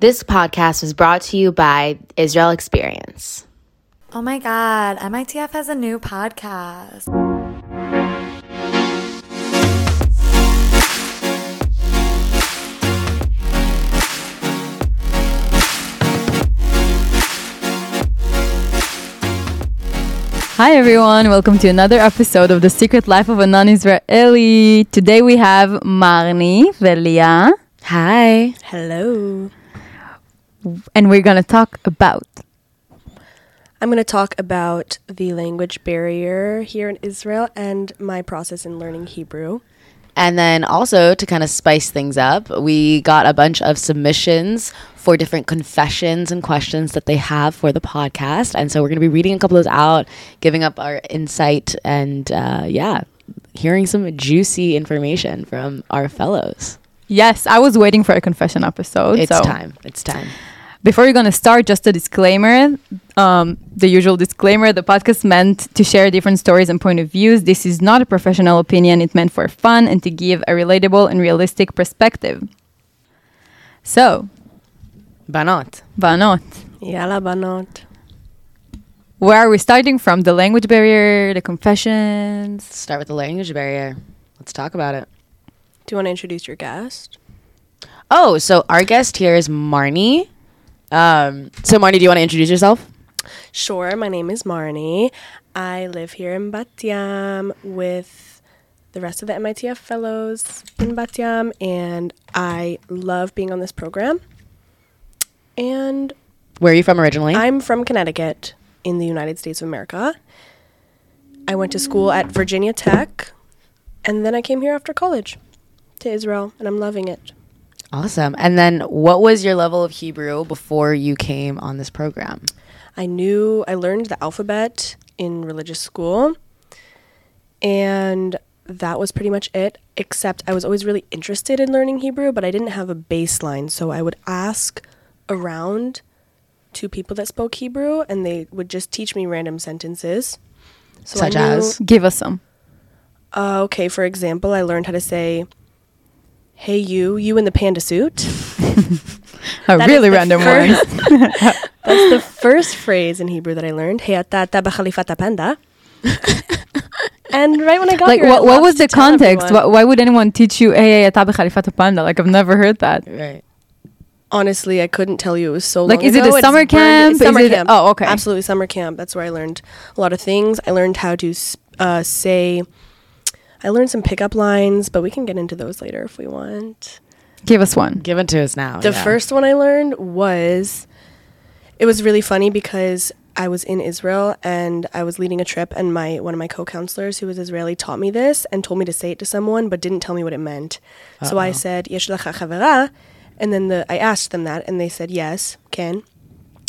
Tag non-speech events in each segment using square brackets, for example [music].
This podcast was brought to you by Israel Experience. Oh my God, MITF has a new podcast. Hi everyone, welcome to another episode of The Secret Life of a Non-Israeli. Today we have Marnie Velia, Hi. Hello. And we're gonna talk about I'm going to talk about the language barrier here in Israel and my process in learning Hebrew. And then also to kind of spice things up, we got a bunch of submissions for different confessions and questions that they have for the podcast. And so we're going to be reading a couple of those out, giving up our insight, and uh, yeah, hearing some juicy information from our fellows. yes. I was waiting for a confession episode. It's so time. It's time. Before you're gonna start, just a disclaimer. Um, the usual disclaimer: the podcast meant to share different stories and point of views. This is not a professional opinion. It's meant for fun and to give a relatable and realistic perspective. So, Banot. Banot. Yalla banot. Where are we starting from? The language barrier, the confessions. Start with the language barrier. Let's talk about it. Do you want to introduce your guest? Oh, so our guest here is Marnie. Um, so Marnie, do you want to introduce yourself? Sure. My name is Marnie. I live here in Bat Yam with the rest of the MITF fellows in Bat Yam, and I love being on this program. And Where are you from originally? I'm from Connecticut in the United States of America. I went to school at Virginia Tech, and then I came here after college to Israel, and I'm loving it. Awesome. And then what was your level of Hebrew before you came on this program? I knew I learned the alphabet in religious school, and that was pretty much it. Except I was always really interested in learning Hebrew, but I didn't have a baseline, so I would ask around to people that spoke Hebrew, and they would just teach me random sentences. So Such as? Give us some. Uh, okay, for example, I learned how to say, "Hey, you, you in the panda suit." A That is really random first- one. [laughs] That's the first phrase in Hebrew that I learned. Hey, ata ta b'chalifata panda. and right when I got like, here, I what, what was the context? Why, why would anyone teach you, hey, hey, atabe khalifat panda? Like, I've never heard that. Right. Honestly, I couldn't tell you. It was so long. Like, long is it ago. a It's summer burned- camp? Is summer it- camp. oh, okay. Absolutely, summer camp. That's where I learned a lot of things. I learned how to uh, say. I learned some pickup lines, but we can get into those later if we want. Give us one. Give it to us now. The yeah. first one I learned was it was really funny because I was in Israel and I was leading a trip and my one of my co-counselors who was Israeli taught me this and told me to say it to someone but didn't tell me what it meant. So I said yesh lecha chavera and then the I asked them that and they said yes, ken.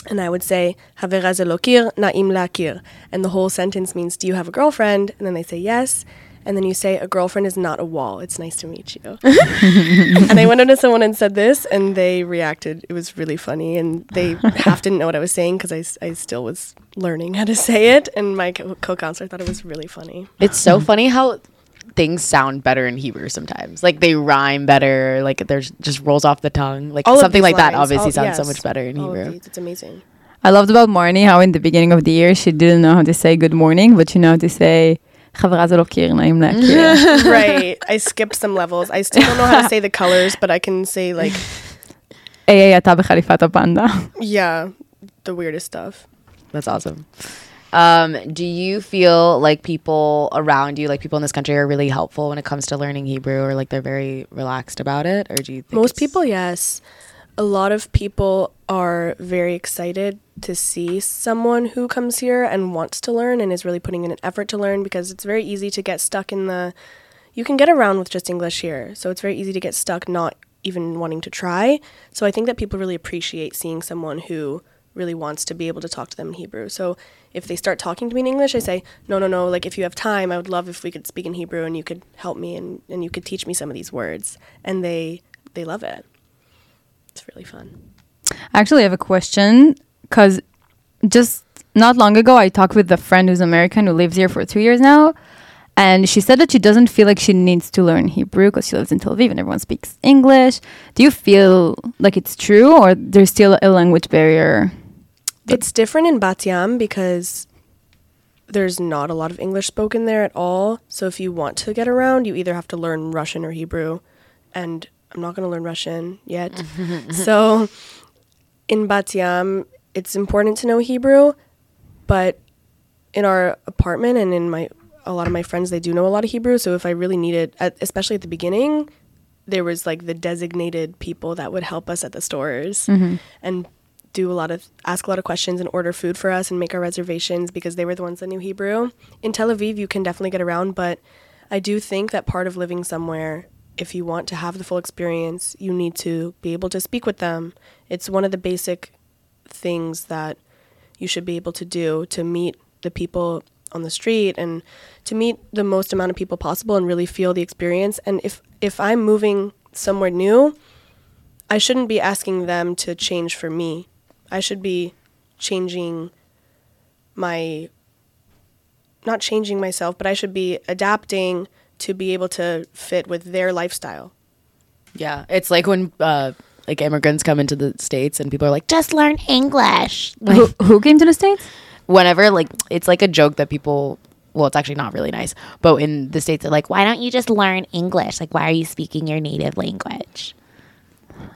And I would say havera ze lo kir, na'im lakir. And the whole sentence means do you have a girlfriend? And then they say yes. And then you say a girlfriend is not a wall. It's nice to meet you [laughs] and I went up to someone and said this, and they reacted. It was really funny, and they half didn't know what I was saying because I, I still was learning how to say it, and my co- co-counselor thought it was really funny. It's so funny how things sound better in Hebrew sometimes. Like they rhyme better. Like there's just rolls off the tongue. Like All something these like that obviously all- sounds so much better in Hebrew. these, It's amazing. I loved about Marnie how in the beginning of the year she didn't know how to say good morning, but you know how to say חברה זה לא קיר, נעים להכיר. right. [laughs] I skipped some levels. I still don't know how to say the colors, but I can say like היי, היי, אתה בחליפת הפנדה. yeah, the weirdest stuff. That's awesome. Um, do you feel like people around you, like people in this country, are really helpful when it comes to learning Hebrew, or like they're very relaxed about it, or do you think Most it's- people, yes. A lot of people are very excited to see someone who comes here and wants to learn and is really putting in an effort to learn because it's very easy to get stuck in the. You can get around with just English here, so it's very easy to get stuck not even wanting to try. So I think that people really appreciate seeing someone who really wants to be able to talk to them in Hebrew. So if they start talking to me in English, I say, no, no, no, like if you have time, I would love if we could speak in Hebrew and you could help me and, and you could teach me some of these words. And they they love it. It's really fun. I actually have a question because just not long ago I talked with a friend who's American who lives here for two years now, And she said that she doesn't feel like she needs to learn Hebrew because she lives in Tel Aviv and everyone speaks English. Do you feel like it's true or there's still a language barrier? It's different in Bat Yam because there's not a lot of English spoken there at all. So if you want to get around, you either have to learn Russian or Hebrew. And I'm not going to learn Russian yet. [laughs] so in Bat Yam, it's important to know Hebrew, but in our apartment and in my a lot of my friends they do know a lot of Hebrew, so if I really needed especially at the beginning, there was like the designated people that would help us at the stores mm-hmm. and do a lot of ask a lot of questions and order food for us and make our reservations because they were the ones that knew Hebrew. In Tel Aviv, you can definitely get around, but I do think that part of living somewhere, if you want to have the full experience, you need to be able to speak with them. It's one of the basic things that you should be able to do to meet the people on the street and to meet the most amount of people possible and really feel the experience. And if if I'm moving somewhere new, I shouldn't be asking them to change for me. I should be changing my not changing myself, but I should be adapting to be able to fit with their lifestyle. Yeah, it's like when uh, like immigrants come into the states and people are like, just learn English. Like, Who, who came to the States? whenever like it's like a joke that people. Well, it's actually not really nice, but in the states they're like, why don't you just learn English? Like, why are you speaking your native language?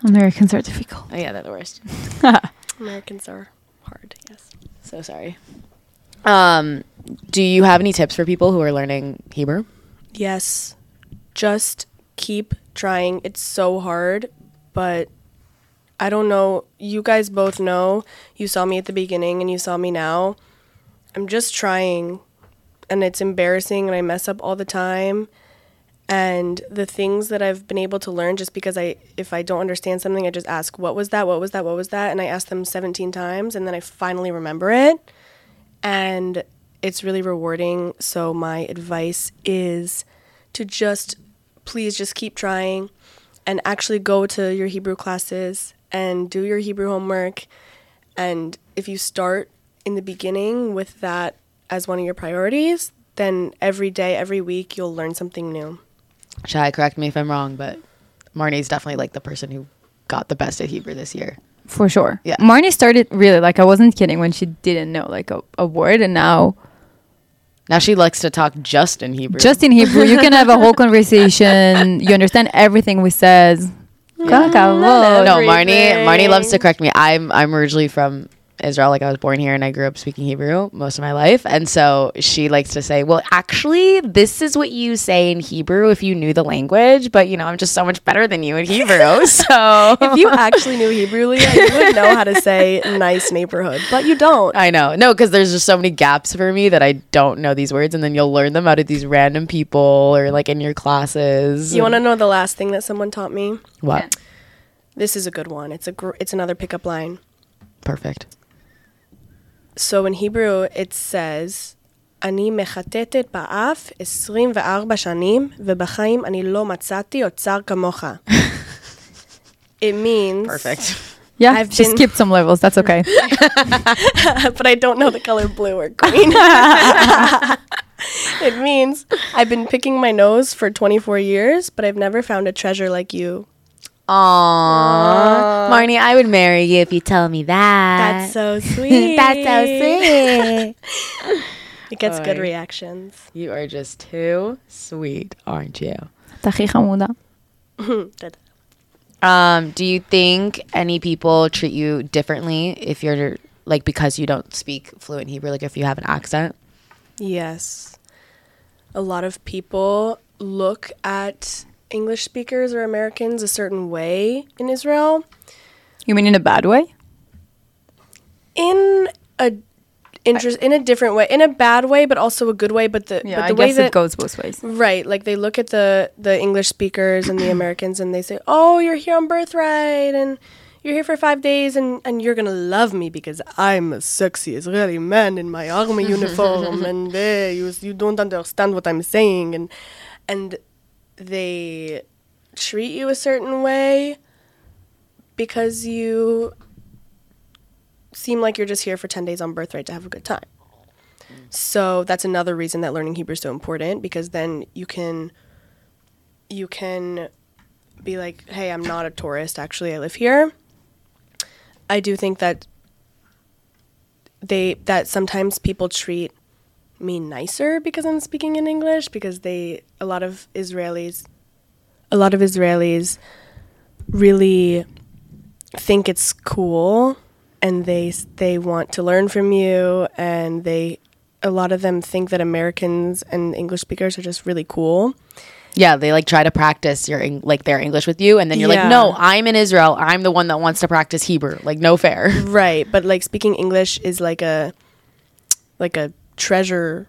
Americans are difficult. Oh yeah, they're the worst. [laughs] Americans are hard, yes. So sorry. Um, do you have any tips for people who are learning Hebrew? Yes. Just keep trying. It's so hard, but I don't know. You guys both know. You saw me at the beginning and you saw me now. I'm just trying and it's embarrassing and I mess up all the time. And the things that I've been able to learn just because I if I don't understand something, I just ask, "What was that? What was that? What was that?" and I ask them 17 times and then I finally remember it. And it's really rewarding. So my advice is to just please just keep trying and actually go to your Hebrew classes and do your Hebrew homework. And if you start in the beginning with that as one of your priorities, then every day, every week, you'll learn something new. Shai, correct me if I'm wrong, but Marnie's definitely like the person who got the best at Hebrew this year. For sure. Yeah. Marnie started really like I wasn't kidding when she didn't know like a, a word and now Now she likes to talk just in Hebrew. just in Hebrew you can have a whole [laughs] conversation. You understand everything we says. No, Marnie. Marnie loves to correct me. I'm I'm originally from Israel. Like I was born here and I grew up speaking Hebrew most of my life, and so she likes to say, "Well, actually, this is what you say in Hebrew if you knew the language." But you know, I'm just so much better than you in Hebrew. [laughs] so If you [laughs] actually knew Hebrew, Leah, you would know how to say nice neighborhood, but you don't. I know. No, because there's just so many gaps for me that I don't know these words, and then you'll learn them out of these random people or like in your classes. You want to know the last thing that someone taught me? what? This is a good one. It's a gr- it's another pickup line. Perfect. So in Hebrew it says, אני מחטטת באף 24 שנים, ובחיים אני לא מצאתי אוצר כמוך. It means, Perfect. Yeah, I've she been- skipped some levels. That's okay. [laughs] but I don't know the color blue or green. [laughs] it means I've been picking my nose for 24 years, but I've never found a treasure like you. Aww. Aww. Marnie, I would marry you if you tell me that. That's so sweet. [laughs] That's so sweet. it gets Boy, good reactions. You are just too sweet, aren't you? [laughs] um, do you think any people treat you differently if you're like because you don't speak fluent Hebrew, like if you have an accent? Yes. A lot of people look at English speakers or Americans a certain way in Israel. You mean in a bad way? In a interest in a different way. In a bad way, but also a good way. But the Yeah, but I way guess that it goes both ways. Right, like they look at the the English speakers and the Americans and they say, "Oh, you're here on birthright and you're here for 5 days and and you're going to love me because I'm a sexy Israeli man in my army [laughs] uniform and eh, you you don't understand what I'm saying and and they treat you a certain way because you seem like you're just here for 10 days on birthright to have a good time. So that's another reason that learning Hebrew is so important because then you can you can be like, "Hey, I'm not a tourist. Actually, I live here." I do think that they that sometimes people treat me nicer because I'm speaking in English because they a lot of Israelis a lot of Israelis really think it's cool and they they want to learn from you and they a lot of them think that Americans and English speakers are just really cool. Yeah, they like try to practice your like their English with you, and then you're Yeah. like, no, I'm in Israel. I'm the one that wants to practice Hebrew. Like, no fair. Right, but like speaking English is like a like a treasure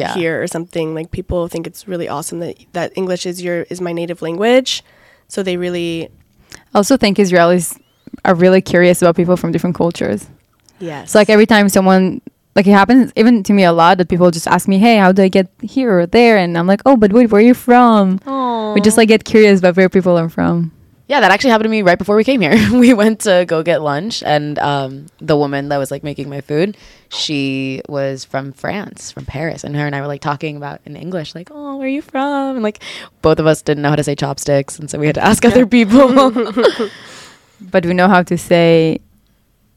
Yeah. here or something. Like people think it's really awesome that that English is your is my native language. So they really I also think Israelis are really curious about people from different cultures. yes. So like every time someone like it happens even to me a lot that people just ask me, "Hey, how do I get here or there?" And I'm like, "Oh, but wait, where are you from?" We just like get curious about where people are from Yeah, that actually happened to me right before we came here. [laughs] we went to go get lunch, and um, the woman that was like making my food, she was from France, from Paris, and her and I were like talking about in English, like, "Oh, where are you from?" And like both of us didn't know how to say chopsticks, and so we had to ask other people. [laughs] But we know how to say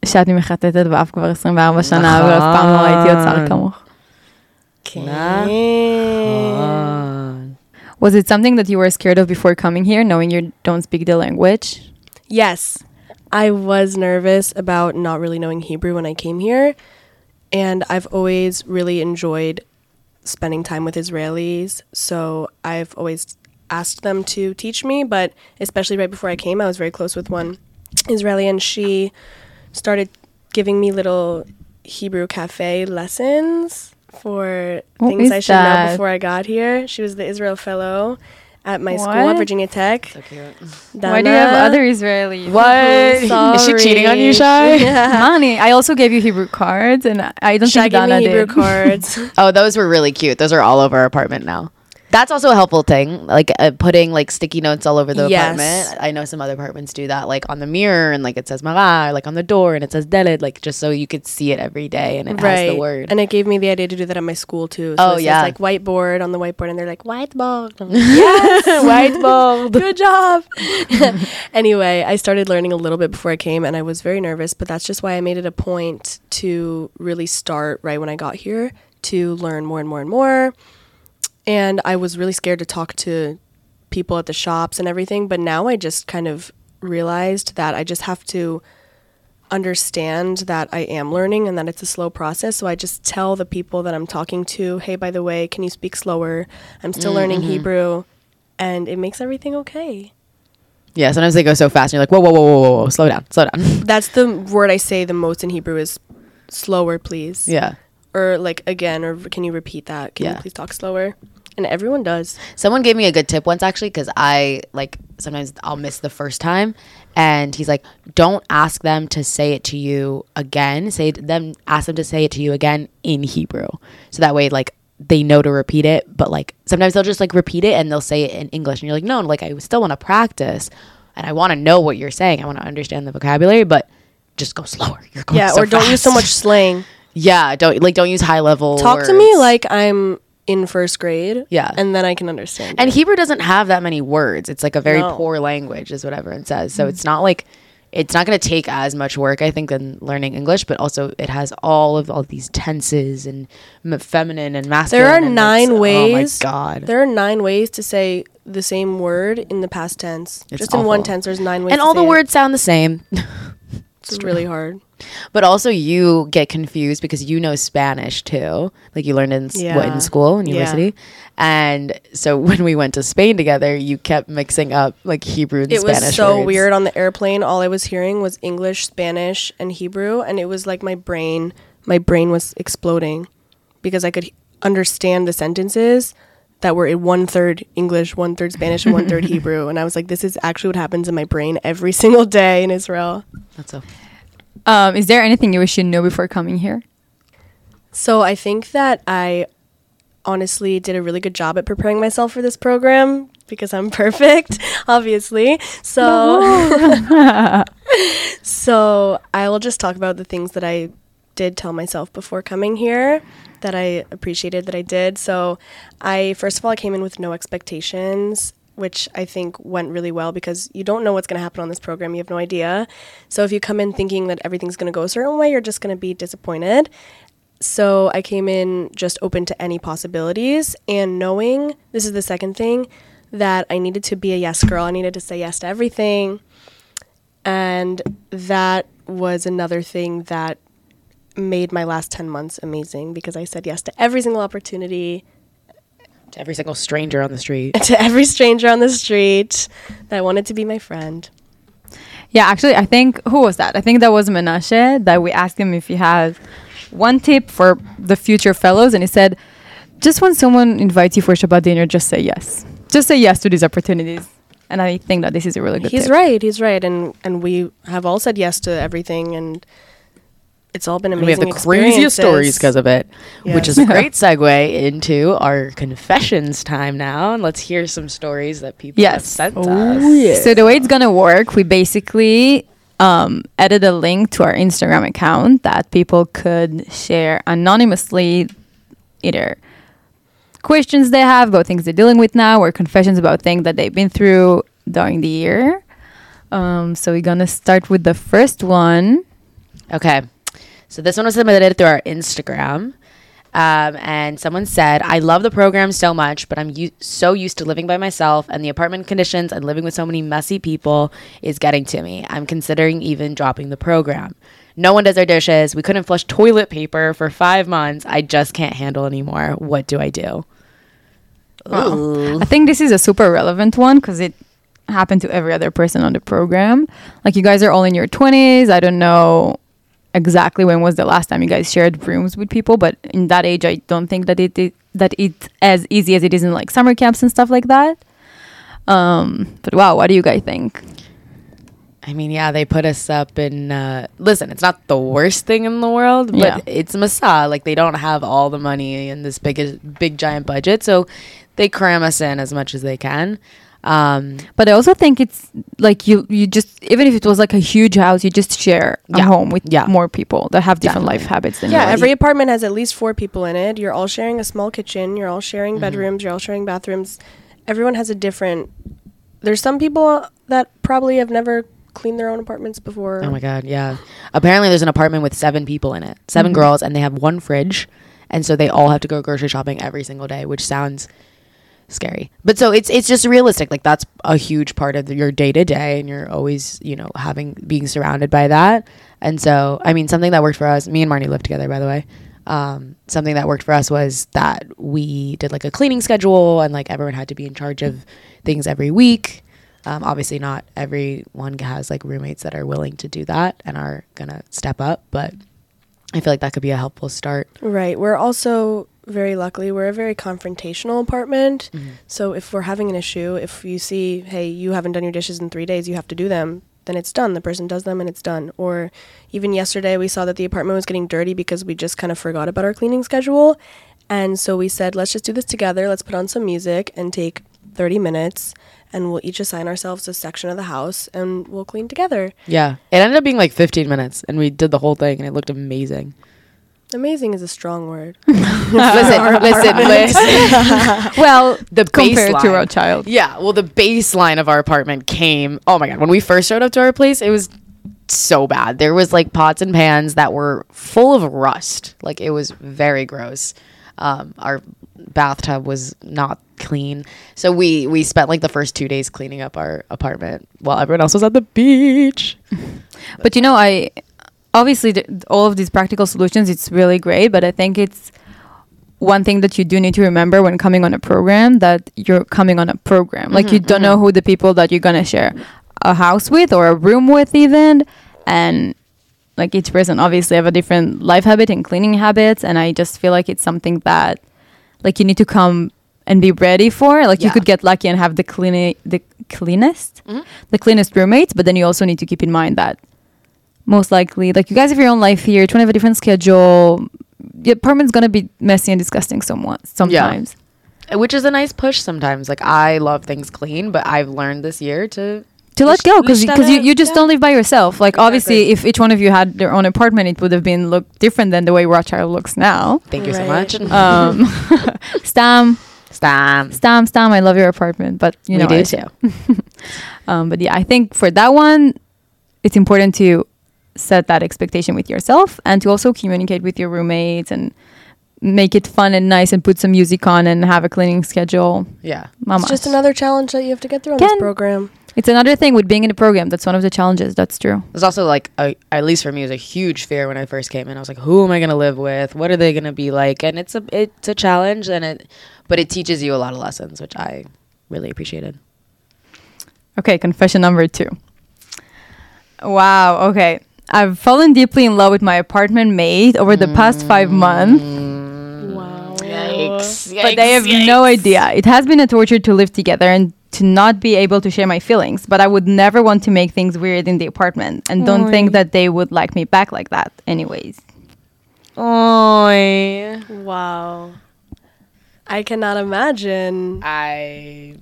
שאת מחטטת באף כבר 24 שנה, אבל אף פעם לא ראיתי אוצר כמוך. Was it something that you were scared of before coming here, knowing you don't speak the language? Yes. I was nervous about not really knowing Hebrew when I came here. And I've always really enjoyed spending time with Israelis. So I've always asked them to teach me. But especially right before I came, I was very close with one Israeli, and she started giving me little Hebrew cafe lessons for What things I should that? know before I got here. She was the Israel Fellow at my school at Virginia Tech. so cute. Why do you have other Israelis? What? Is she cheating on you, Shai? [laughs] [laughs] Money. I also gave you Hebrew cards, and I- I don't Shai think gave me Dana Hebrew did. cards. [laughs] Oh, those were really cute. Those are all over our apartment now. That's also a helpful thing, like uh, putting like sticky notes all over the Yes. apartment. I know some other apartments do that, like on the mirror and like it says Mara, like on the door and it says Deled, like just so you could see it every day and it has the word. And it gave me the idea to do that at my school too. So Oh, it says, yeah. like whiteboard on the whiteboard, and they're like whiteboard. Like, [laughs] yes, whiteboard. Good job. [laughs] anyway, I started learning a little bit before I came, and I was very nervous. But that's just why I made it a point to really start right when I got here to learn more and more and more. And I was really scared to talk to people at the shops and everything. But now I just kind of realized that I just have to understand that I am learning and that it's a slow process. So I just tell the people that I'm talking to, hey, by the way, can you speak slower? I'm still mm, learning mm-hmm. Hebrew. And it makes everything okay. yeah, sometimes they go so fast and you're like, whoa, whoa, whoa, whoa, whoa, whoa, slow down, slow down. That's the word I say the most in Hebrew is slower, please. yeah. Or like again, or can you repeat that? Can Yeah. you please talk slower? And everyone does. Someone gave me a good tip once actually because I like sometimes I'll miss the first time, and he's like, "Don't ask them to say it to you again. Say them, ask them to say it to you again in Hebrew, so that way like they know to repeat it. But like sometimes they'll just like repeat it and they'll say it in English, and you're like, no, like I still want to practice, and I want to know what you're saying. I want to understand the vocabulary, but just go slower. You're going Yeah, so or don't use so much slang. Yeah, don't like don't use high level. Talk to me like I'm in first grade. Yeah. And then I can understand. And it. Hebrew doesn't have that many words. It's like a very No. poor language, is what everyone says. So mm-hmm. it's not like it's not going to take as much work, I think, than learning English. But also, it has all of all these tenses and m- feminine and masculine. There are nine ways. Oh my god! There are nine ways to say the same word in the past tense. It's Just in one tense, there's nine ways. and all the it. words sound the same. [laughs] It's really hard. But also, you get confused because you know Spanish too. Like you learned in s- what in school in Yeah. university, and so [laughs] when we went to Spain together, you kept mixing up like Hebrew and It was so words. weird on the airplane. All I was hearing was English, Spanish, and Hebrew, and it was like my brain, my brain was exploding because I could understand the sentences that were in one third English, one third Spanish, and one third [laughs] Hebrew, and I was like, this is actually what happens in my brain every [laughs] single day in Israel. That's so. Um, is there anything you wish you knew before coming here? So I think that I honestly did a really good job at preparing myself for this program because I'm [laughs] perfect, obviously. So [laughs] [laughs] So I will just talk about the things that I did tell myself before coming here that I appreciated that I did. So I first of all I came in with no expectations, which I think went really well because you don't know what's going to happen on this program. You have no idea. So if you come in thinking that everything's going to go a certain way, you're just going to be disappointed. So I came in just open to any possibilities and knowing this is the second thing that I needed to be a yes girl. I needed to say yes to everything. And that was another thing that made my last 10 months amazing because I said yes to every single opportunity, To every single stranger on the street. [laughs] to every stranger on the street that wanted to be my friend. Yeah, actually, I think who was that? I think that was Menashe that we asked him if he had one tip for the future fellows, and he said, "Just when someone invites you for Shabbat dinner, just say yes. Just say yes to these opportunities." And I think that this is a really good. He's tip. right. He's right. And and we have all said yes to everything and it's all been And amazing. we have the craziest stories because of it, which is a great [laughs] segue into our confessions time now. And let's hear some stories that people have Yes. sent Oh, us. So the way it's gonna work, we basically um, added a link to our Instagram account that people could share anonymously, either questions they have about things they're dealing with now, or confessions about things that they've been through during the year. Um, so we're gonna start with the first one. Okay. So this one was submitted through our Instagram. Um, and someone said, I love the program so much, but I'm u- so used to living by myself, and the apartment conditions and living with so many messy people is getting to me. I'm considering even dropping the program. No one does their dishes. We couldn't flush toilet paper for five months. I just can't handle anymore. What do I do? I think this is a super relevant one because it happened to every other person on the program. Like you guys are all in your twenties. I don't know exactly when was the last time you guys shared rooms with people, but in that age, I don't think that it, it that it's as easy as it is in like summer camps and stuff like that. Um, but wow, what do you guys think? I mean, yeah, they put us up in. Uh, listen, it's not the worst thing in the world, but Yeah. it's Masa. Like they don't have all the money in this big, big giant budget, so they cram us in as much as they can. Um, But I also think it's like you you just even if it was like a huge house, you just share a Yeah. home with Yeah. more people that have different life habits than Yeah, yours. every apartment has at least four people in it. You're all sharing a small kitchen. You're all sharing Mm-hmm. bedrooms. You're all sharing bathrooms. Everyone has a different. There's some people that probably have never cleaned their own apartments before. oh my god, yeah. Apparently, there's an apartment with seven people in it, 7 Mm-hmm. girls, and they have one fridge, and so they all have to go grocery shopping every single day, which sounds scary. But so it's it's just realistic. Like that's a huge part of your day to day, and you're always you know having being surrounded by that. And so I mean, something that worked for us. Me and Marnie lived together, by the way. Um, something that worked for us was that we did like a cleaning schedule, and like everyone had to be in charge of things every week. Um, obviously, not everyone has like roommates that are willing to do that and are gonna step up, but I feel like that could be a helpful start. Right. We're also very luckily we're a very confrontational apartment. Mm-hmm. So if we're having an issue, if you see, hey, you haven't done your dishes in 3 days, you have to do them, then it's done. The person does them and it's done. Or even yesterday we saw that the apartment was getting dirty because we just kind of forgot about our cleaning schedule. And so we said, let's just do this together. Let's put on some music and take 30 minutes and we'll each assign ourselves a section of the house and we'll clean together. Yeah, it ended up being like 15 minutes, and we did the whole thing, and it looked amazing. Amazing is a strong word. [laughs] listen, listen, listen. [laughs] well, The compared to baseline. our child. Yeah, well, the baseline of our apartment came. Oh my god, when we first showed up to our place, it was so bad. There was like pots and pans that were full of rust. Like it was very gross. Um, our bathtub was not clean, so we we spent like the first two days cleaning up our apartment while everyone else was at the beach. But you know, I obviously th- all of these practical solutions it's really great, but I think it's one thing that you do need to remember when coming on a program that you're coming on a program. Like you mm-hmm, don't know mm-hmm. who the people that you're gonna share a house with or a room with even, and like each person obviously have a different life habit and cleaning habits, and I just feel like it's something that like you need to come and be ready for. Like you could get lucky and have the clean the cleanest, mm-hmm. the cleanest roommates, but then you also need to keep in mind that most likely like you guys have your own life here, you're trying to have a different schedule. The apartment's gonna be messy and disgusting somewhat sometimes. Yeah which is a nice push sometimes. Like I love things clean, but I've learned this year to to let go because because you, you just yeah. don't live by yourself. Like obviously, if each one of you had their own apartment, it would have been look different than the way Rothschild looks now. Thank you so much. [laughs] [laughs] Um, [laughs] Stam, Stam. Stam, Stam. I love your apartment, but you We know do I- too. Um, but yeah, I think for that one, it's important to set that expectation with yourself and to also communicate with your roommates and make it fun and nice and put some music on and have a cleaning schedule. Yeah. Mama. It's just another challenge that you have to get through on Can- this program. It's another thing with being in a program. That's one of the challenges. That's true. There's also like, a, at least for me, it was a huge fear when I first came in. I was like, who am I going to live with? What are they going to be like? And it's a it's a challenge, and it, but it teaches you a lot of lessons, which I really appreciated. Okay, confession number two. Wow. Okay. I've fallen deeply in love with my apartment mate over the past five mm. months. Wow. Yikes! but they have no idea. It has been a torture to live together and to not be able to share my feelings. But I would never want to make things weird in the apartment, and don't think that they would like me back like that. Anyways, Oy. Wow. I cannot imagine. I.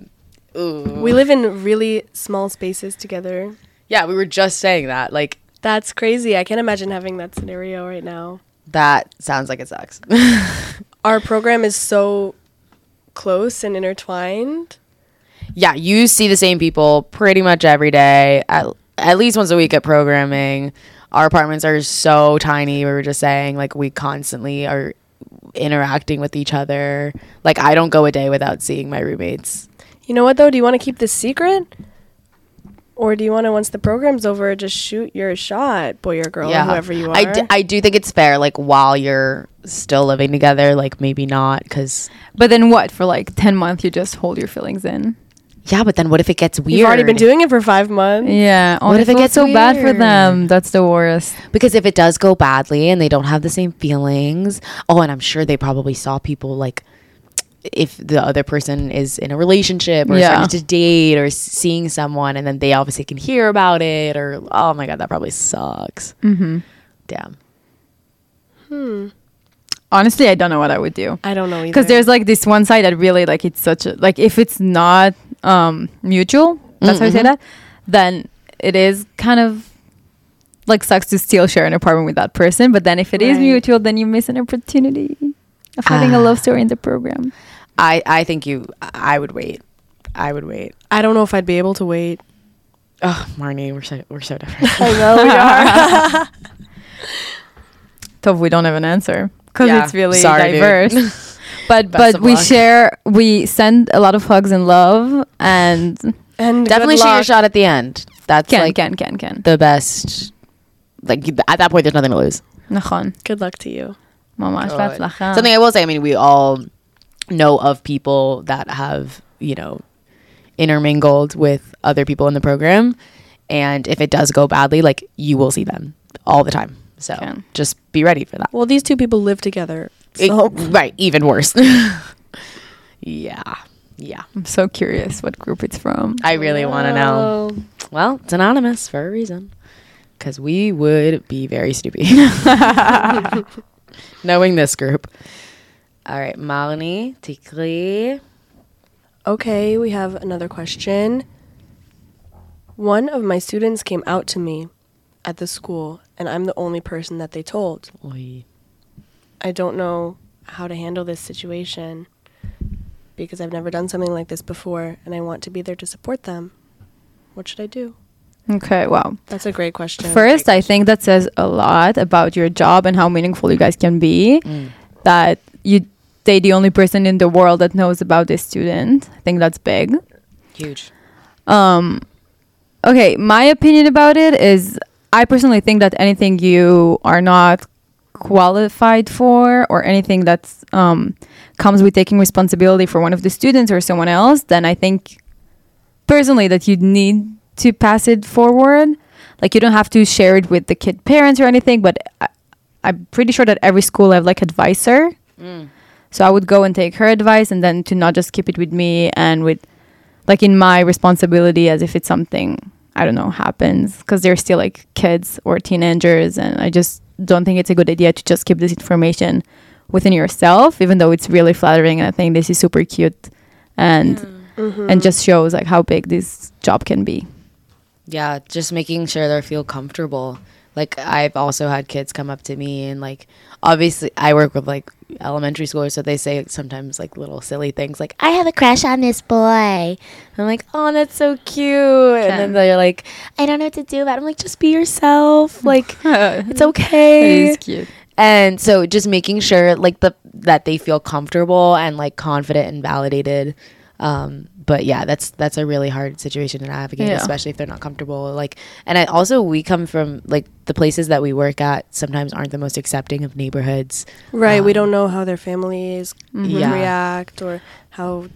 Ooh. We live in really small spaces together. yeah, we were just saying that. Like That's crazy. I can't imagine having that scenario right now. that sounds like it sucks. [laughs] Our program is so close and intertwined. yeah, you see the same people pretty much every day, at, at least once a week at programming. Our apartments are so tiny. We were just saying, like, we constantly are interacting with each other. Like, I don't go a day without seeing my roommates. You know what though? Do you want to keep this secret? Or do you want to, once the program's over, just shoot your shot, boy or girl, whoever you are? I, d- I do think it's fair, like, while you're still living together, like, maybe not, because, but then what? For like ten months, you just hold your feelings in. yeah, but then what if it gets weird? You've already been doing it for five months. Yeah. Oh, What if it gets so bad for them? That's the worst. Because if it does go badly and they don't have the same feelings, oh, and I'm sure they probably saw people like if the other person is in a relationship or Yeah. starting to date or seeing someone, and then they obviously can hear about it, or oh my god, that probably sucks. Mm-hmm. Damn. Honestly, I don't know what I would do. I don't know either. because there's like this one side that really like it's such a like if it's not um mutual that's how you say that then it is kind of like sucks to still share an apartment with that person but then if it is Right. mutual then you miss an opportunity of having a Ah. love story in the program I I think you. I would wait. I would wait. I don't know if I'd be able to wait. Oh, Marnie, we're so we're so different. [laughs] I know we are. [laughs] Tough, we don't have an answer because yeah. it's really Sorry, diverse. [laughs] but Best but we luck. share, we send a lot of hugs and love, and and definitely share your shot at the end. That's can like can can can the best. Like at that point, there's nothing to lose. Good luck to you. Something I will say. I mean, we all know of people that have, you know, intermingled with other people in the program. And if it does go badly, like you will see them all the time. So Okay. just be ready for that. Well, these two people live together. It- right. Even worse. [laughs] yeah. Yeah. I'm so curious what group it's from. I really want to know. Well, it's anonymous for a reason. Because we would be very stupid. [laughs] [laughs] Knowing this group. All right. Marnie, Tikri. Okay, we have another question. One of my students came out to me at the school, and I'm the only person that they told. Oy. I don't know how to handle this situation because I've never done something like this before, and I want to be there to support them. What should I do? Okay, wow. That's a great question. First, I think that says a lot about your job and how meaningful you guys can be. Mm. That you they the only person in the world that knows about this student. I think that's big. Huge. Um, okay, my opinion about it is I personally think that anything you are not qualified for or anything that's um, comes with taking responsibility for one of the students or someone else, then I think personally that you need to pass it forward. Like you don't have to share it with the kid parents or anything, but I, I'm pretty sure that every school have like advisor. Mm. So I would go and take her advice and then to not just keep it with me and with like in my responsibility as if it's something I don't know happens because they're still like kids or teenagers and I just don't think it's a good idea to just keep this information within yourself even though it's really flattering and I think this is super cute and Mhm. and just shows like how big this job can be. Yeah, just making sure they feel comfortable. Like I've also had kids come up to me and like obviously I work with like elementary schoolers, so they say sometimes like little silly things like I have a crush on this boy. I'm like, oh, that's so cute, and then they're like, I don't know what to do about. It. I'm like, just be yourself. [laughs] Like it's okay. It is cute. and so just making sure like the that they feel comfortable and like confident and validated um but yeah that's that's a really hard situation to navigate Yeah. especially if they're not comfortable like and i also we come from like the places that we work at sometimes aren't the most accepting of neighborhoods Right. we Um, don't know how their families would Yeah. react or how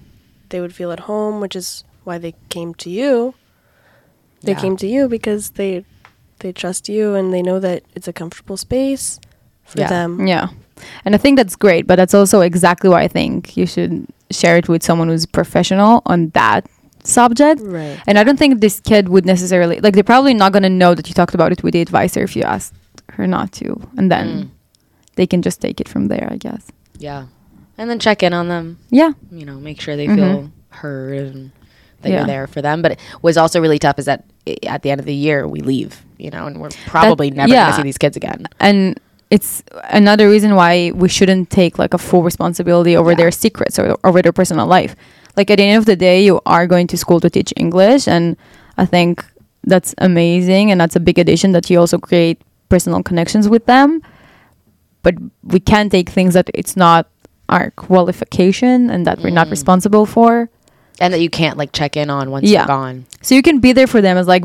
they would feel at home, which is why they came to you. They Yeah. came to you because they they trust you and they know that it's a comfortable space for Yeah. them. Yeah. And I think that's great, but that's also exactly why I think you should share it with someone who's professional on that subject. Right. And I don't think this kid would necessarily like they're probably not gonna know that you talked about it with the advisor if you asked her not to. And then Mm. they can just take it from there, I guess. yeah and then check in on them Yeah. you know make sure they Mhm. feel heard and that Yeah. you're there for them but what's also really tough is that at the end of the year we leave you know and we're probably never yeah. going to see these kids again And it's another reason why we shouldn't take like a full responsibility over Yeah. their secrets or over their personal life. Like at the end of the day, you are going to school to teach English, and I think that's amazing, and that's a big addition that you also create personal connections with them. But we can't take things that it's not our qualification and that we're not Mm. responsible for. and that you can't like check in on once Yeah. you're gone. So you can be there for them as like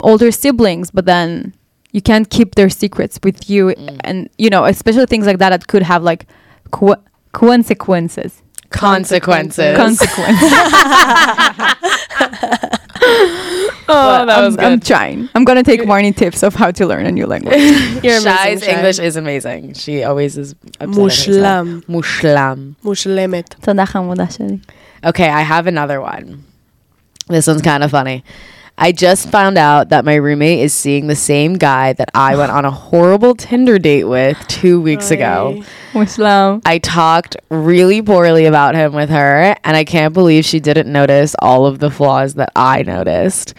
older siblings, but then you can't keep their secrets with you mm. and you know especially things like that that could have like co- consequences. Consequences. Consequences. [laughs] Oh that I'm, was good. I'm trying. I'm gonna take marnie tips of how to learn a new language. [laughs] Your Shai's english is amazing. She always is mushlam. Mushlam. Mushlamet okay i have another one. This one's kind of funny. I just found out that my roommate is seeing the same guy that I went on a horrible Tinder date with two weeks ago. Muslim. I talked really poorly about him with her, and I can't believe she didn't notice all of the flaws that I noticed.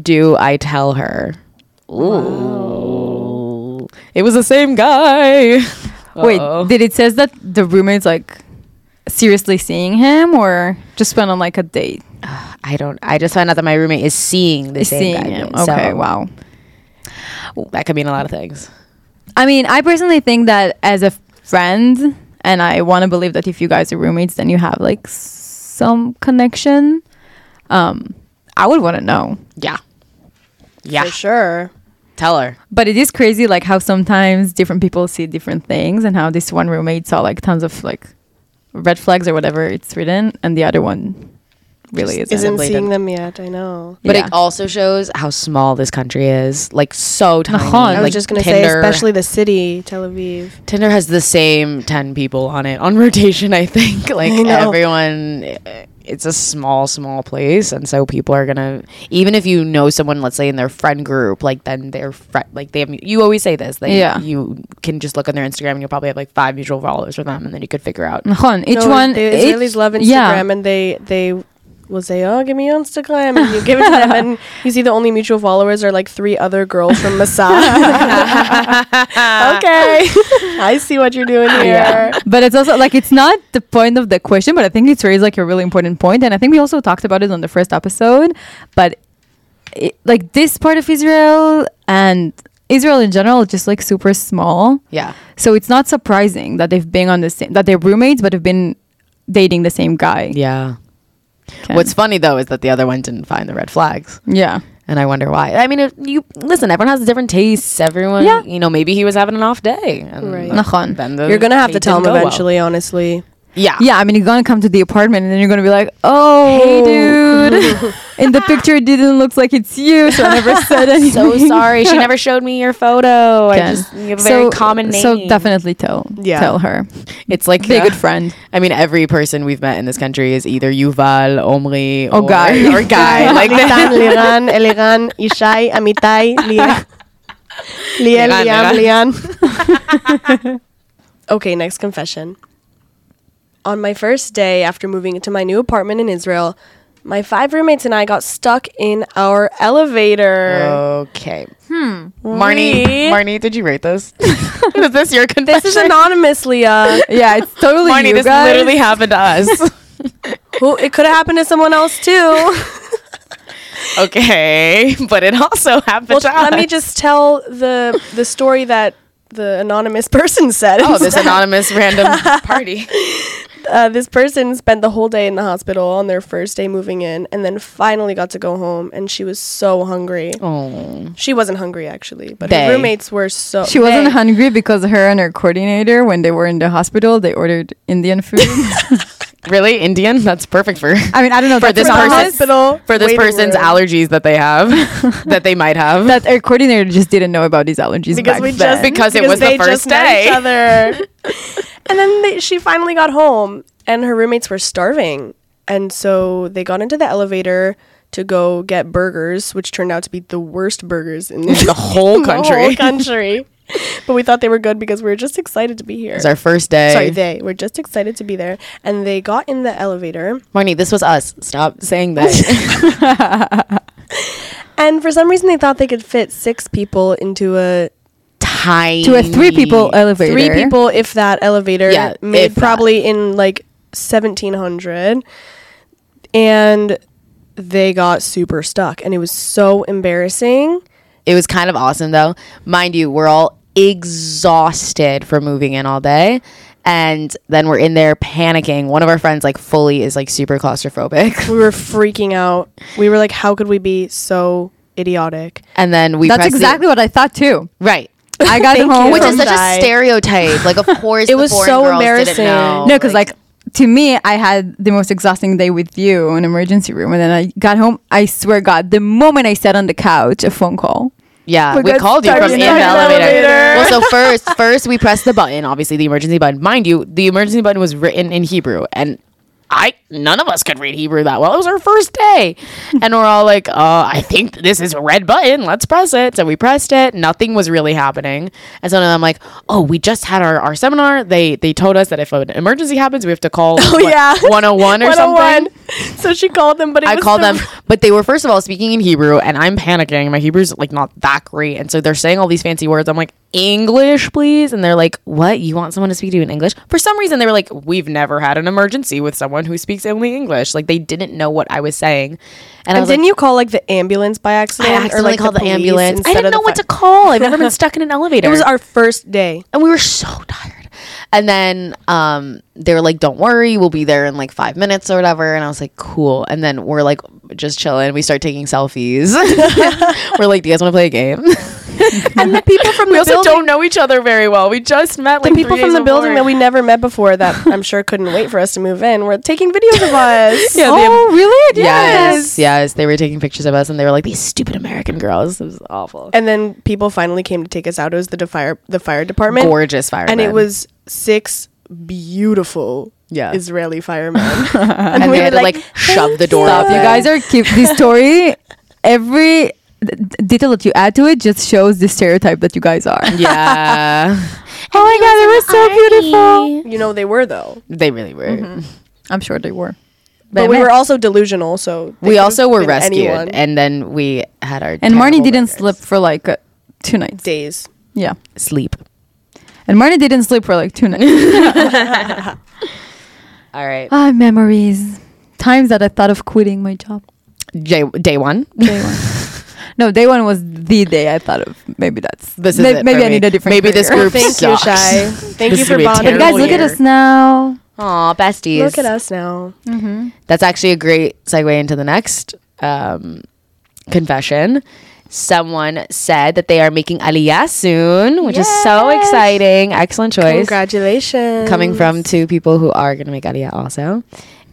Do I tell her? Ooh. It was the same guy. Uh-oh. Wait, did it says that the roommate's like seriously seeing him, or just went on like a date? I don't. I just found out that my roommate is seeing the Is same seeing guy. him. So Okay, wow. That could mean a lot of things. I mean, I personally think that as a friend, and I want to believe that if you guys are roommates, then you have like some connection. Um, I would want to know. Yeah. Yeah. For sure. Tell her. But it is crazy, like how sometimes different people see different things, and how this one roommate saw like tons of like red flags or whatever it's written, and the other one really isn't. Isn't seeing them yet. I know. But Yeah. it also shows how small this country is. Like so tiny. Nachon. I was Like, just gonna say, Tinder- especially the city, Tel Aviv. Tinder has the same 10 people on it on [laughs] rotation, I think. Like I know. everyone it's a small small place and so people are going to even if you know someone let's say in their friend group, like then they're fri like they have you always say this. Like Yeah. you can just look on their Instagram and you'll probably have like five mutual followers with them and then you could figure out Nachon, each No, one. The each- Israelis love Instagram, Yeah. and they they will say, "Oh, give me Instagram," and you give it to them, and [laughs] you see the only mutual followers are like three other girls from Massage. [laughs] okay, I see what you're doing here. but it's also like it's not the point of the question, but I think it's raised like a really important point, and I think we also talked about it on the first episode. But it, like this part of Israel and Israel in general, is just like super small, yeah. so it's not surprising that they've been on the same that they're roommates, but have been dating the same guy. Yeah. Okay. What's funny though is that the other one didn't find the red flags. yeah. And I wonder why. I mean, if you listen, everyone has different tastes. Everyone, Yeah. you know, maybe he was having an off day. And Right. Nachon. then the You're gonna have to tell him didn't well. eventually. Honestly, Yeah. Yeah, I mean, you're gonna come to the apartment and then you're gonna be like, "Oh, hey, dude, in [laughs] the picture it didn't look like it's you, so I never said [laughs] anything." So sorry. She [laughs] never showed me your photo. I just you have a very common name. So definitely tell Yeah. tell her. it's like Be a uh, good friend. I mean, every person we've met in this country is either Yuval, Omri, Or Guy. or Guy. like Litan, Liran, Eliran, Ishai, Amitai, Lian, Liel, Liran, Liam, Lian. okay, next confession. On my first day after moving into my new apartment in Israel, My five roommates and I got stuck in our elevator. Okay. Hmm. Marnie, We- Marnie, did you rate this? [laughs] is this your confession? This is anonymous, Leah. [laughs] Yeah, it's totally Marnie, you this guys. literally happened to us. [laughs] Who it could have happened to someone else too. okay, but it also happened well, to us. let me just tell the the story that the anonymous person said. Oh, this anonymous random party. Uh, this person spent the whole day in the hospital on their first day moving in, and then finally got to go home, and she was so hungry. Oh, She wasn't hungry actually, but They. her roommates were so. She wasn't they. hungry because her and her coordinator, when they were in the hospital, they ordered Indian food. [laughs] really? Indian? That's perfect for I mean, I don't know. For this what person- hospital for this person's room. allergies that they have, [laughs] that they might have. That her coordinator just didn't know about these allergies because back we then. just Because it was the first just met day. [laughs] and then they, she finally got home, and her roommates were starving, and so they got into the elevator to go get burgers, which turned out to be the worst burgers in [laughs] the whole [laughs] the country. whole country. [laughs] but we thought they were good because we were just excited to be here. It's our first day. Sorry, they were just excited to be there, and they got in the elevator, Marnie, this was us. Stop saying that. and for some reason they thought they could fit six people into a Tiny. to a three people elevator. three people if that elevator Yeah, made if that. probably in like 1700 and they got super stuck and it was so embarrassing It was kind of awesome though. Mind you, we're all exhausted from moving in all day. And then we're in there panicking. One of our friends like fully is like super claustrophobic. we were freaking out we were like how could we be so idiotic And then we That's pressed the- exactly what I thought too. right. I got Thank home, you. Which From is such Shai. a stereotype. Like of [laughs] course It the was so girls embarrassing. No, because like, to me, I had the most exhausting day with you in emergency room, and then I got home. I swear, God, the moment I sat on the couch, a phone call. Yeah, We we called you from in in the the elevator. elevator. Well, so first, first we pressed the button, obviously the emergency button. Mind you, the emergency button was written in Hebrew, and I none of us could read Hebrew that well. It was our first day, and we're all like, uh, "I think this is a red button. Let's press it." So we pressed it. Nothing was really happening, and so then I'm like, "Oh, we just had our, our seminar. They they told us that if an emergency happens, we have to call [laughs] Oh, yeah. 101 or [laughs] something." so she called them but it I called the- them, but they were first of all speaking in Hebrew, and I'm panicking. My Hebrew's like not that great, and so they're saying all these fancy words. I'm like, English, please, and they're like, What? You want someone to speak to you in English? For some reason, they were like, We've never had an emergency with someone who speaks only English. Like they didn't know what I was saying, and, and was didn't like, you call like the ambulance by accident I accidentally or like called the, police ambulance. I didn't know what to call. I've never been [laughs] stuck in an elevator. it was our first day and we were so tired. And then um, they were like, "Don't worry, we'll be there in like five minutes or whatever." And I was like, "Cool." And then we're like, just chilling. We start taking selfies. [laughs] we're like, "Do you guys want to play a game?" [laughs] and the people from we the also building don't know each other very well. We just met. the people three from days the building that we never met before that [laughs] I'm sure couldn't wait for us to move in were taking videos of us. [laughs] Yeah, they oh, have- oh, really? Yes, yes, they were taking pictures of us, and they were like, "These stupid American girls." It was awful. And then people finally came to take us out. It was the de- fire the fire department. Gorgeous firemen, and it was six beautiful Yeah. Israeli [laughs] firemen. and, we they had to like, shove the door Stop. You guys are keep this story. Every d- d- detail that you add to it just shows the stereotype that you guys are. yeah. [laughs] oh my God, they were so beautiful. you know they were though. They really were. Mm-hmm. I'm sure they were. But we were also delusional, so We also were rescued, anyone. and then we had our and Marnie didn't burgers. sleep for like uh, two nights. days. Yeah. Sleep. And Marnie didn't sleep for like two nights. [laughs] [laughs] All right. ah, memories. Times that I thought of quitting my job. Day, day one. Day one. No, day one was the day I thought of. Maybe that's This is may- it maybe I me. need a different. Maybe this career. group Thank you, sucks. Shai. [laughs] Thank This you for gonna bonding. And guys, terrible look at us now. Aw, besties. Look at us now. That's actually a great segue into the next um, confession. Someone said that they are making Aliyah soon, which is so exciting. Excellent choice. Congratulations. Coming from two people who are going to make Aliyah also.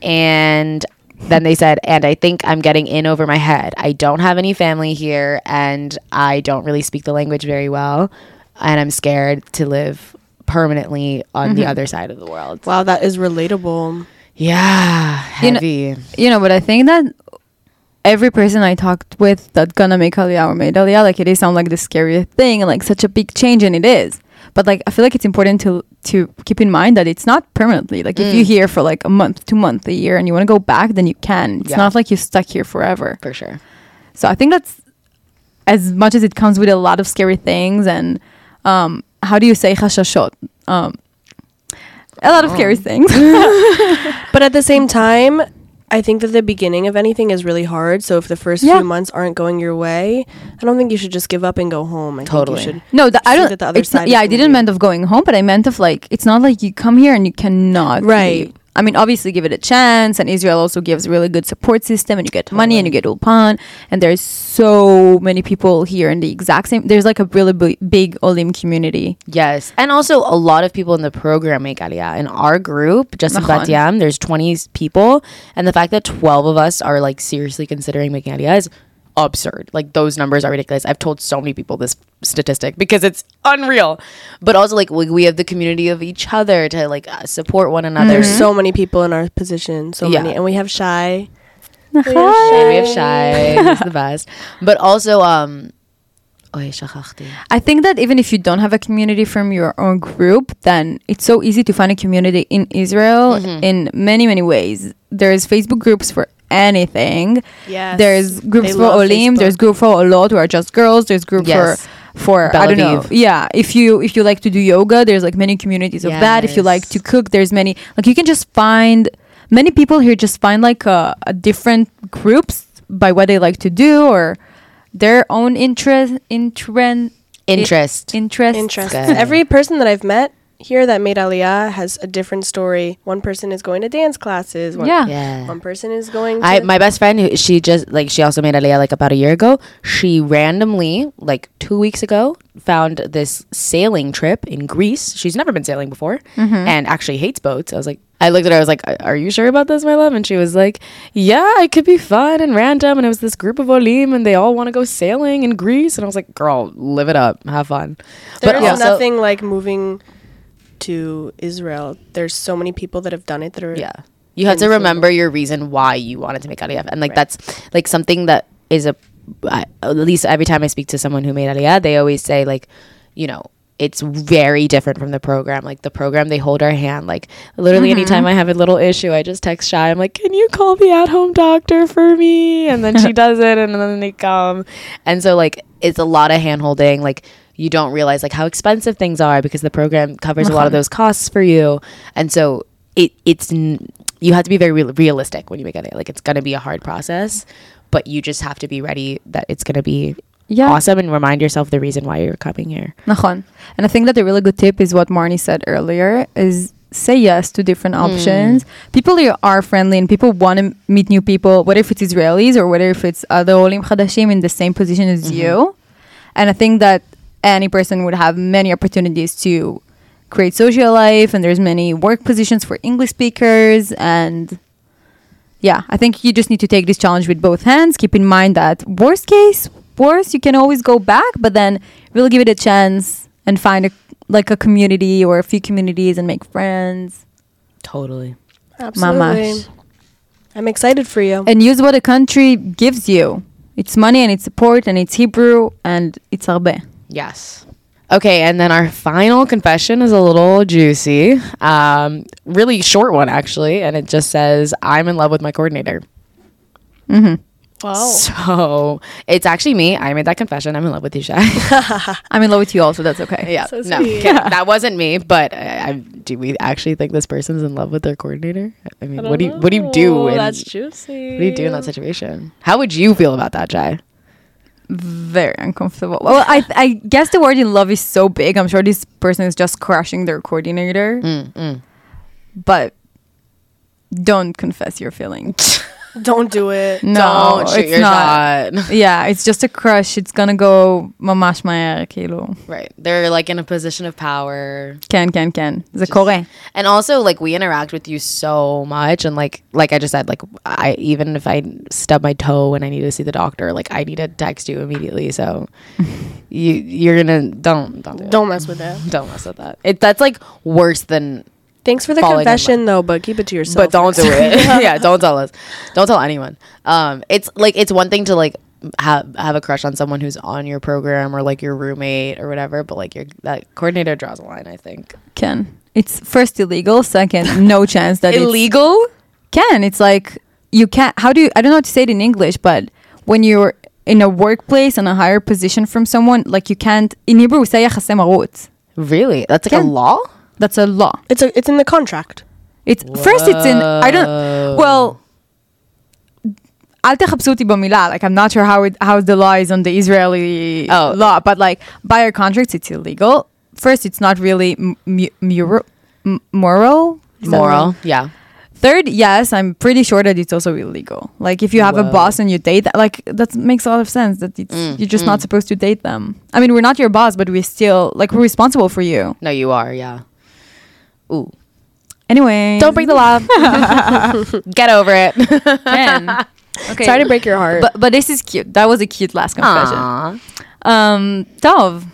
And then they said, and I think I'm getting in over my head. I don't have any family here, and I don't really speak the language very well. And I'm scared to live permanently on the mm-hmm. other side of the world. Wow, that is relatable. Yeah, You know- heavy. You know, but I think that every person I talked with that gonna make Aliyah or made Aliyah, like it is sound like the scariest thing and like such a big change, and it is. But like I feel like it's important to to keep in mind that it's not permanently. Like if Mm. you're here for like a month, two months, a year, and you want to go back, then you can. It's Yeah. not like you're stuck here forever. For sure. So I think that's as much as it comes with a lot of scary things and um, how do you say chashashot? Um, a lot of scary Oh. things. [laughs] But at the same time, I think that the beginning of anything is really hard. So if the first Yeah. few months aren't going your way, I don't think you should just give up and go home. I Totally. think you should. no, the, I don't. that the other it's not, side yeah, I didn't moving. meant of going home, but I meant of like it's not like you come here and you cannot. Right. leave. I mean, obviously, give it a chance, and Israel also gives a really good support system, and you get money, and you get ulpan, and there's so many people here in the exact same. There's like a really b- big Olim community. Yes. And also a lot of people in the program make Aliyah. In our group, just in. Bat Yam, there's 20 people. And the fact that 12 of us are like seriously considering making Aliyah is absurd. Like those numbers are ridiculous. I've told so many people this statistic because it's unreal. But also like we, we have the community of each other to like uh, support one another. There's so many people in our position, so Yeah. many, and we have Shai. And we have Shai. He's the best. But also um I think that even if you don't have a community from your own group, then it's so easy to find a community in Israel in many, many ways. There's Facebook groups for anything. Yes. There's groups They for Olim. Facebook. There's group for Olot who are just girls. There's group Yes. for for Bel I don't know. Yeah, if you if you like to do yoga, there's like many communities of that. If you like to cook, there's many. Like you can just find many people here just find like a, a different groups by what they like to do or their own interest interest Interest. interest interest. Good. Every person that I've met here that made Aliyah has a different story. One person is going to dance classes. One, Yeah. yeah. One person is going. To I my best friend who she just like she also made Aliyah like about a year ago. She randomly like two weeks ago found this sailing trip in Greece. She's never been sailing before mm-hmm. and actually hates boats. I was like, I looked at her. I was like, "Are you sure about this, my love?" And she was like, "Yeah, it could be fun and random." And it was this group of olim, and they all want to go sailing in Greece. And I was like, "Girl, live it up, have fun." There's also- nothing like moving to Israel. There's so many people that have done it that are. Yeah. You have to remember your reason why you wanted to make Aliyah. And like that's like something that is a I, at least every time I speak to someone who made Aliyah, they always say like, you know, it's very different from the program. Like the program, they hold our hand. Like literally, mm-hmm. anytime I have a little issue, I just text Shai. I'm like, "Can you call the at-home doctor for me?" And then she [laughs] does it, and then they come. And so like, it's a lot of hand holding. Like you don't realize like how expensive things are because the program covers a lot of uh-huh. those costs for you. And so it it's n- you have to be very real realistic when you make it. Like it's gonna be a hard process, but you just have to be ready that it's gonna be Yeah. awesome and remind yourself the reason why you're coming here. And I think that a really good tip is what Marnie said earlier is say yes to different hmm. options. People here are friendly and people want to meet new people, whether if it's Israelis or whether if it's other Olim Chadashim in the same position as mm-hmm. you. And I think that any person would have many opportunities to create social life and there's many work positions for English speakers and yeah, I think you just need to take this challenge with both hands. Keep in mind that worst case, worst, you can always go back, but then really give it a chance and find a like a community or a few communities and make friends Totally. Absolutely. Mamash. I'm excited for you. and use what a country gives you. It's money and it's support and it's Hebrew and it's arbe. Yes. Okay, and then our final confession is a little juicy. Um, really short one actually, and it just says, "I'm in love with my coordinator." Mm-hmm. wow. [laughs] So it's actually me. I made that confession. I'm in love with you, Shai. [laughs] I'm in love with you also. That's okay. yeah, So no, sweet. kidding. [laughs] that wasn't me. But I, I, do we actually think this person's in love with their coordinator? I mean, what do you what do you do? in- That's juicy. what do you do in that situation? How would you feel about that, Shai? Very uncomfortable. Well, I I guess the word in love is so big. I'm sure this person is just crushing their coordinator, Mm, mm. but don't confess your feelings. [laughs] Don't do it. No, Don't shoot it's your not. shot. yeah, [laughs] it's just a crush. It's gonna go mamash מהר, כאילו. Right. They're like in a position of power. כן, כן, כן. זה קורה. And also like we interact with you so much and like like I just said like I even if I stub my toe and I need to see the doctor like I need to text you immediately so [laughs] you you're gonna don't don't do it. Don't mess with that. don't mess with that it that's like worse than Thanks for the confession, though, but keep it to yourself. But don't do it. [laughs] [laughs] yeah, don't tell us. Don't tell anyone. Um, it's like it's one thing to like have have a crush on someone who's on your program or like your roommate or whatever, but like your that coordinator draws a line. I think can it's first illegal, second no chance that illegal can. It's like you can't. How do you? I don't know how to say it in English, but when you're in a workplace and a higher position from someone, like you can't. In Hebrew, we say Really, that's like a law. That's a law. It's a, it's in the contract. It's first. It's in. I don't. Well. אל תחפשו אותי במילה, like I'm not sure how it how the law is on the Israeli Oh. law, but like by our contracts it's illegal. First, it's not really m- mu- muro- m- moral. Is that Moral. wrong? Yeah. Third, yes, I'm pretty sure that it's also illegal. Like if you have a Whoa. boss and you date, that, like that makes a lot of sense. That it's Mm, you're just not supposed to date them. I mean, we're not your boss, but we still like we're responsible for you. No, you are. Yeah. Ooh. Anyway, Don't break the law. [laughs] Get over it. [laughs] Okay, Sorry to break your heart. but but this is cute. That was a cute last confession. Aw. Um, Dove,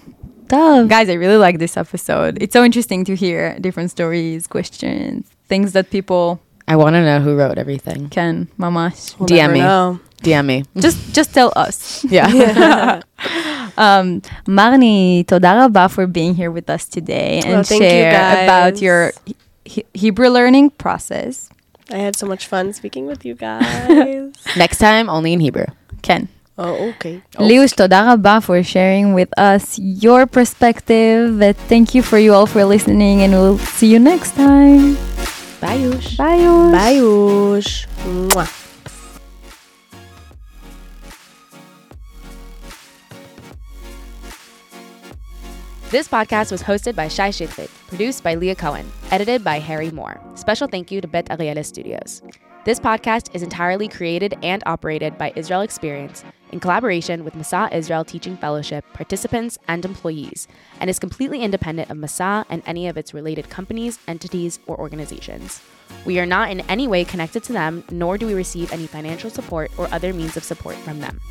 Dove. guys, I really like this episode. It's so interesting to hear different stories, questions, things that people I want to know who wrote everything. can mamash. We'll DM never me. Know. DM me. just just tell us. Yeah. [laughs] [laughs] Um, Marnie, toda rabba for being here with us today and Well, thank you, share about your he- Hebrew learning process. I had so much fun speaking with you [laughs] guys. Next time, only in Hebrew. Ken. oh, okay. Liush, toda rabba for sharing with us your perspective. Uh, Thank you for you all for listening and we'll see you next time. Bye, Yush. Bye. Yush. Bye, Ush. Mwah. This podcast was hosted by Shai Shitlit, produced by Leah Cohen, edited by Harry Moore. Special thank you to Bet Ariela Studios. This podcast is entirely created and operated by Israel Experience in collaboration with Masa Israel Teaching Fellowship participants and employees, and is completely independent of Masa and any of its related companies, entities, or organizations. We are not in any way connected to them, nor do we receive any financial support or other means of support from them.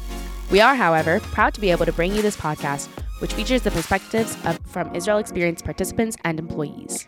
We are, however, proud to be able to bring you this podcast, which features the perspectives of, from Israel Experience participants and employees.